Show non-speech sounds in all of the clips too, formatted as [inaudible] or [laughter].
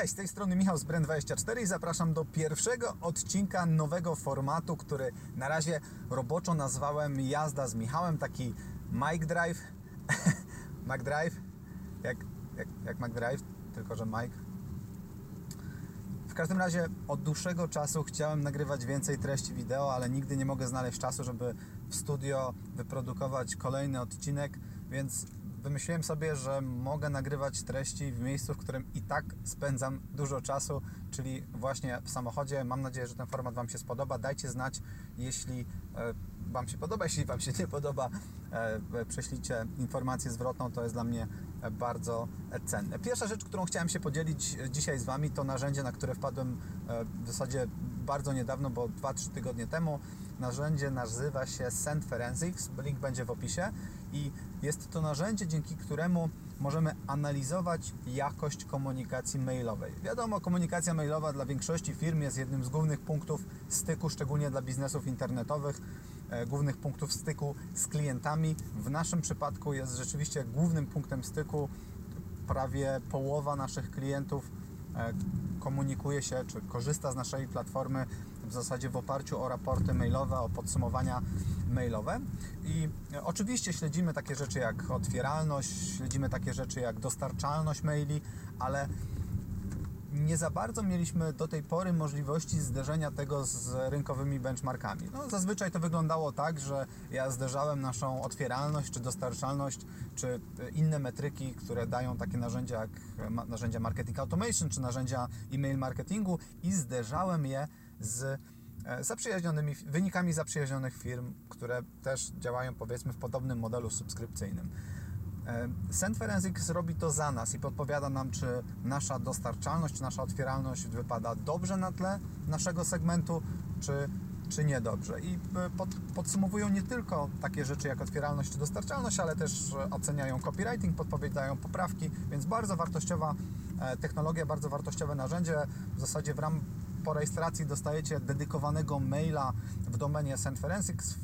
Cześć, z tej strony Michał z Brand24 i zapraszam do pierwszego odcinka nowego formatu, który na razie roboczo nazwałem Jazda z Michałem, taki Mike Drive. [laughs] Mike Drive, jak, jak, jak Mike Drive, tylko że Mike. W każdym razie od dłuższego czasu chciałem nagrywać więcej treści wideo, ale nigdy nie mogę znaleźć czasu, żeby w studio wyprodukować kolejny odcinek, więc wymyśliłem sobie, że mogę nagrywać treści w miejscu, w którym i tak spędzam dużo czasu, czyli właśnie w samochodzie. Mam nadzieję, że ten format Wam się spodoba. Dajcie znać, jeśli e, Wam się podoba, [laughs] jeśli Wam się nie podoba, e, prześlijcie informację zwrotną, to jest dla mnie bardzo cenne. Pierwsza rzecz, którą chciałem się podzielić dzisiaj z Wami, to narzędzie, na które wpadłem e, w zasadzie bardzo niedawno, bo 2-3 tygodnie temu. Narzędzie nazywa się Send Forensics, link będzie w opisie i jest to narzędzie, dzięki któremu możemy analizować jakość komunikacji mailowej. Wiadomo, komunikacja mailowa dla większości firm jest jednym z głównych punktów styku, szczególnie dla biznesów internetowych, e, głównych punktów styku z klientami. W naszym przypadku jest rzeczywiście głównym punktem styku prawie połowa naszych klientów e, komunikuje się, czy korzysta z naszej platformy zasadzie w oparciu o raporty mailowe, o podsumowania mailowe. I oczywiście śledzimy takie rzeczy jak otwieralność, śledzimy takie rzeczy jak dostarczalność maili, ale nie za bardzo mieliśmy do tej pory możliwości zderzenia tego z rynkowymi benchmarkami. No, zazwyczaj to wyglądało tak, że ja zderzałem naszą otwieralność, czy dostarczalność, czy inne metryki, które dają takie narzędzia jak narzędzia marketing automation, czy narzędzia e-mail marketingu i zderzałem je z e, zaprzyjaźnionymi, wynikami zaprzyjaźnionych firm, które też działają powiedzmy w podobnym modelu subskrypcyjnym. E, Send Forensics robi to za nas i podpowiada nam, czy nasza dostarczalność, nasza otwieralność wypada dobrze na tle naszego segmentu, czy, czy niedobrze. I e, pod, podsumowują nie tylko takie rzeczy jak otwieralność czy dostarczalność, ale też oceniają copywriting, podpowiadają poprawki, więc bardzo wartościowa technologia, bardzo wartościowe narzędzie. W zasadzie w ramach po rejestracji dostajecie dedykowanego maila w domenie Send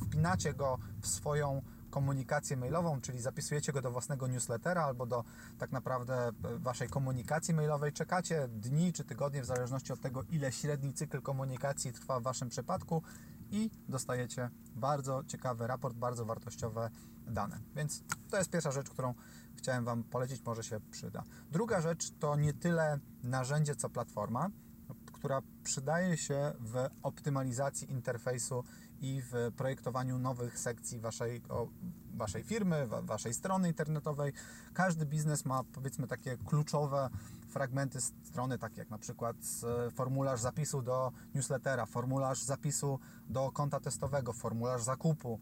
wpinacie go w swoją komunikację mailową, czyli zapisujecie go do własnego newslettera albo do tak naprawdę e, waszej komunikacji mailowej. Czekacie dni czy tygodnie w zależności od tego, ile średni cykl komunikacji trwa w waszym przypadku i dostajecie bardzo ciekawy raport, bardzo wartościowe dane. Więc to jest pierwsza rzecz, którą chciałem Wam polecić, może się przyda. Druga rzecz to nie tyle narzędzie, co platforma która przydaje się w optymalizacji interfejsu i w projektowaniu nowych sekcji waszej, o, waszej firmy, waszej strony internetowej. Każdy biznes ma powiedzmy takie kluczowe fragmenty strony, takie jak na przykład formularz zapisu do newslettera, formularz zapisu do konta testowego, formularz zakupu,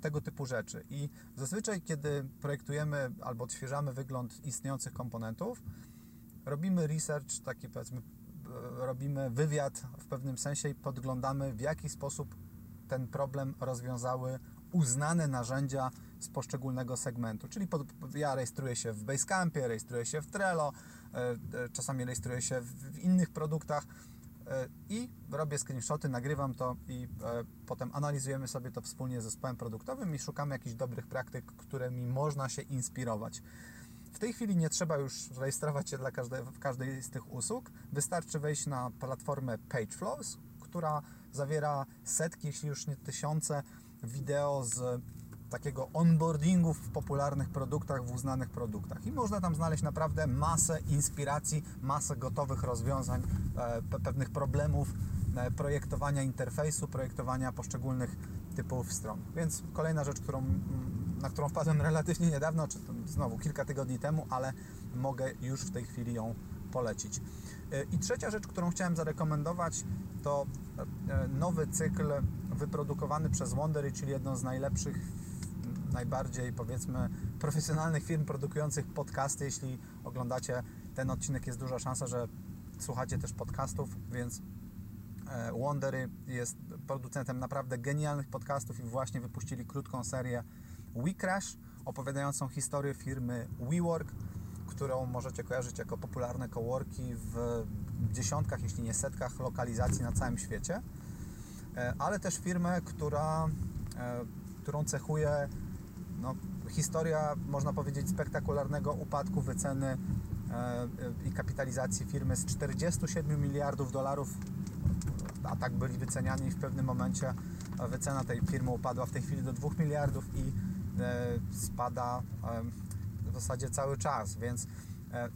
tego typu rzeczy. I zazwyczaj, kiedy projektujemy albo odświeżamy wygląd istniejących komponentów, robimy research, taki powiedzmy, robimy wywiad w pewnym sensie i podglądamy, w jaki sposób ten problem rozwiązały uznane narzędzia z poszczególnego segmentu. Czyli pod, ja rejestruję się w Basecampie, rejestruję się w Trello, e, e, czasami rejestruję się w innych produktach e, i robię screenshoty, nagrywam to i potem analizujemy sobie to wspólnie z zespołem produktowym i szukamy jakichś dobrych praktyk, którymi można się inspirować. W tej chwili nie trzeba już rejestrować się dla każdej, każdej z tych usług. Wystarczy wejść na platformę PageFlows, która zawiera setki, jeśli już nie tysiące wideo z takiego onboardingu w popularnych produktach, w uznanych produktach. I można tam znaleźć naprawdę masę inspiracji, masę gotowych rozwiązań, e, pewnych problemów, e, projektowania interfejsu, projektowania poszczególnych typów stron. Więc kolejna rzecz, którą na którą wpadłem relatywnie niedawno, czy znowu kilka tygodni temu, ale mogę już w tej chwili ją polecić. E, I trzecia rzecz, którą chciałem zarekomendować, to e, nowy cykl wyprodukowany przez Wondery, czyli jedną z najlepszych, najbardziej powiedzmy profesjonalnych firm produkujących podcasty. Jeśli oglądacie ten odcinek, jest duża szansa, że słuchacie też podcastów, więc e, Wondery jest producentem naprawdę genialnych podcastów i właśnie wypuścili krótką serię WeCrash, opowiadającą historię firmy WeWork, którą możecie kojarzyć jako popularne coworki w dziesiątkach, jeśli nie setkach lokalizacji na całym świecie, e, ale też firmę, która, e, którą cechuje no, historia, można powiedzieć, spektakularnego upadku wyceny i kapitalizacji firmy z 47 miliardów dolarów, a tak byli wyceniani w pewnym momencie wycena tej firmy upadła w tej chwili do 2 miliardów i spada w zasadzie cały czas, więc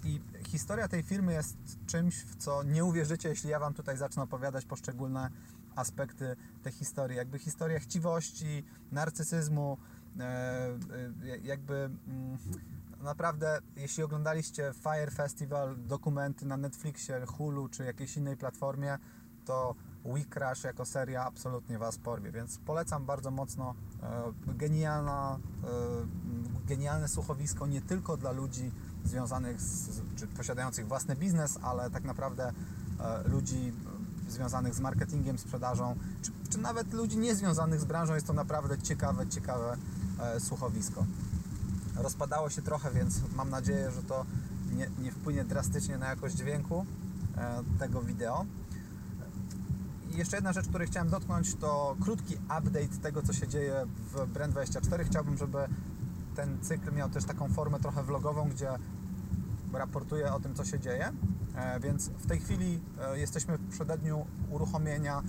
i historia tej firmy jest czymś, w co nie uwierzycie, jeśli ja Wam tutaj zacznę opowiadać poszczególne aspekty tej historii. Jakby historia chciwości, narcyzmu, jakby mm, naprawdę, jeśli oglądaliście Fire Festival, dokumenty na Netflixie, Hulu czy jakiejś innej platformie, to We Crash jako seria absolutnie Was porwie, więc polecam bardzo mocno. E, genialna, e, genialne słuchowisko nie tylko dla ludzi związanych z, czy posiadających własny biznes, ale tak naprawdę e, ludzi związanych z marketingiem, sprzedażą, czy, czy nawet ludzi niezwiązanych z branżą. Jest to naprawdę ciekawe, ciekawe słuchowisko. Rozpadało się trochę, więc mam nadzieję, że to nie, nie wpłynie drastycznie na jakość dźwięku tego wideo. I jeszcze jedna rzecz, której chciałem dotknąć, to krótki update tego, co się dzieje w Brand24. Chciałbym, żeby ten cykl miał też taką formę trochę vlogową, gdzie raportuję o tym, co się dzieje. E, więc w tej chwili e, jesteśmy w przededniu uruchomienia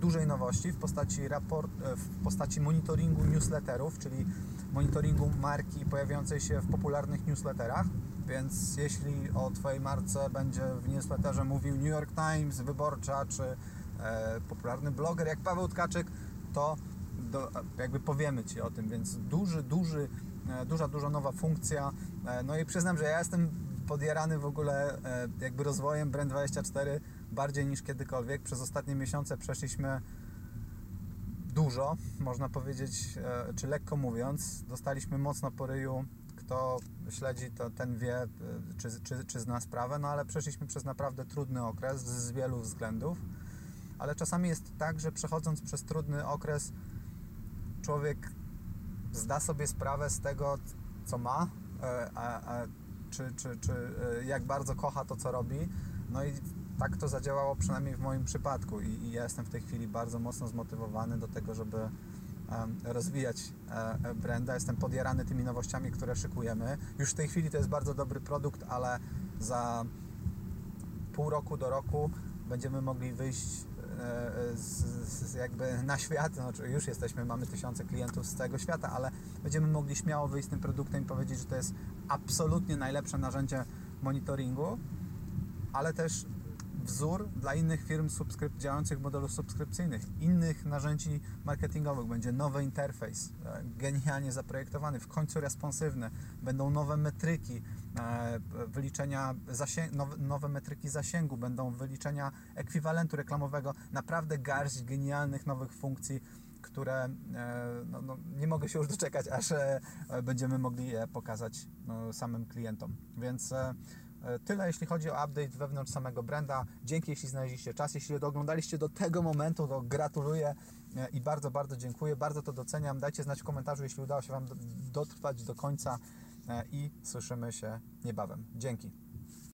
dużej nowości w postaci, raport, e, w postaci monitoringu newsletterów, czyli monitoringu marki pojawiającej się w popularnych newsletterach. Więc jeśli o Twojej marce będzie w newsletterze mówił New York Times, Wyborcza czy popularny bloger jak Paweł Tkaczyk, to do, jakby powiemy Ci o tym, więc duży, duży, e, duża, duża nowa funkcja. E, no i przyznam, że ja jestem podjarany w ogóle e, jakby rozwojem Brand24 bardziej niż kiedykolwiek. Przez ostatnie miesiące przeszliśmy dużo, można powiedzieć, e, czy lekko mówiąc. Dostaliśmy mocno po ryju. Kto śledzi, to ten wie, e, czy, czy, czy zna sprawę, no ale przeszliśmy przez naprawdę trudny okres z wielu względów ale czasami jest tak, że przechodząc przez trudny okres, człowiek zda sobie sprawę z tego, co ma, e, a, a, czy, czy, czy e, jak bardzo kocha to, co robi. No i tak to zadziałało przynajmniej w moim przypadku i, i ja jestem w tej chwili bardzo mocno zmotywowany do tego, żeby rozwijać e, branda. Jestem podjarany tymi nowościami, które szykujemy. Już w tej chwili to jest bardzo dobry produkt, ale za pół roku do roku będziemy mogli wyjść z, z jakby na świat, znaczy już jesteśmy, mamy tysiące klientów z całego świata, ale będziemy mogli śmiało wyjść z tym produktem i powiedzieć, że to jest absolutnie najlepsze narzędzie monitoringu, ale też wzór dla innych firm subskryp- działających w modelu subskrypcyjnych, innych narzędzi marketingowych. Będzie nowy interfejs, e, genialnie zaprojektowany, w końcu responsywny. Będą nowe metryki wyliczenia, nowe, nowe metryki zasięgu, będą wyliczenia ekwiwalentu reklamowego. Naprawdę garść genialnych nowych funkcji, które e, no, no, nie mogę się już doczekać, aż będziemy mogli je pokazać no, samym klientom. Więc E, tyle jeśli chodzi o update wewnątrz samego branda. Dzięki jeśli znaleźliście czas. Jeśli doglądaliście do tego momentu, to gratuluję e, i bardzo, bardzo dziękuję. Bardzo to doceniam. Dajcie znać w komentarzu, jeśli udało się Wam dotrwać do końca e, i słyszymy się niebawem. Dzięki.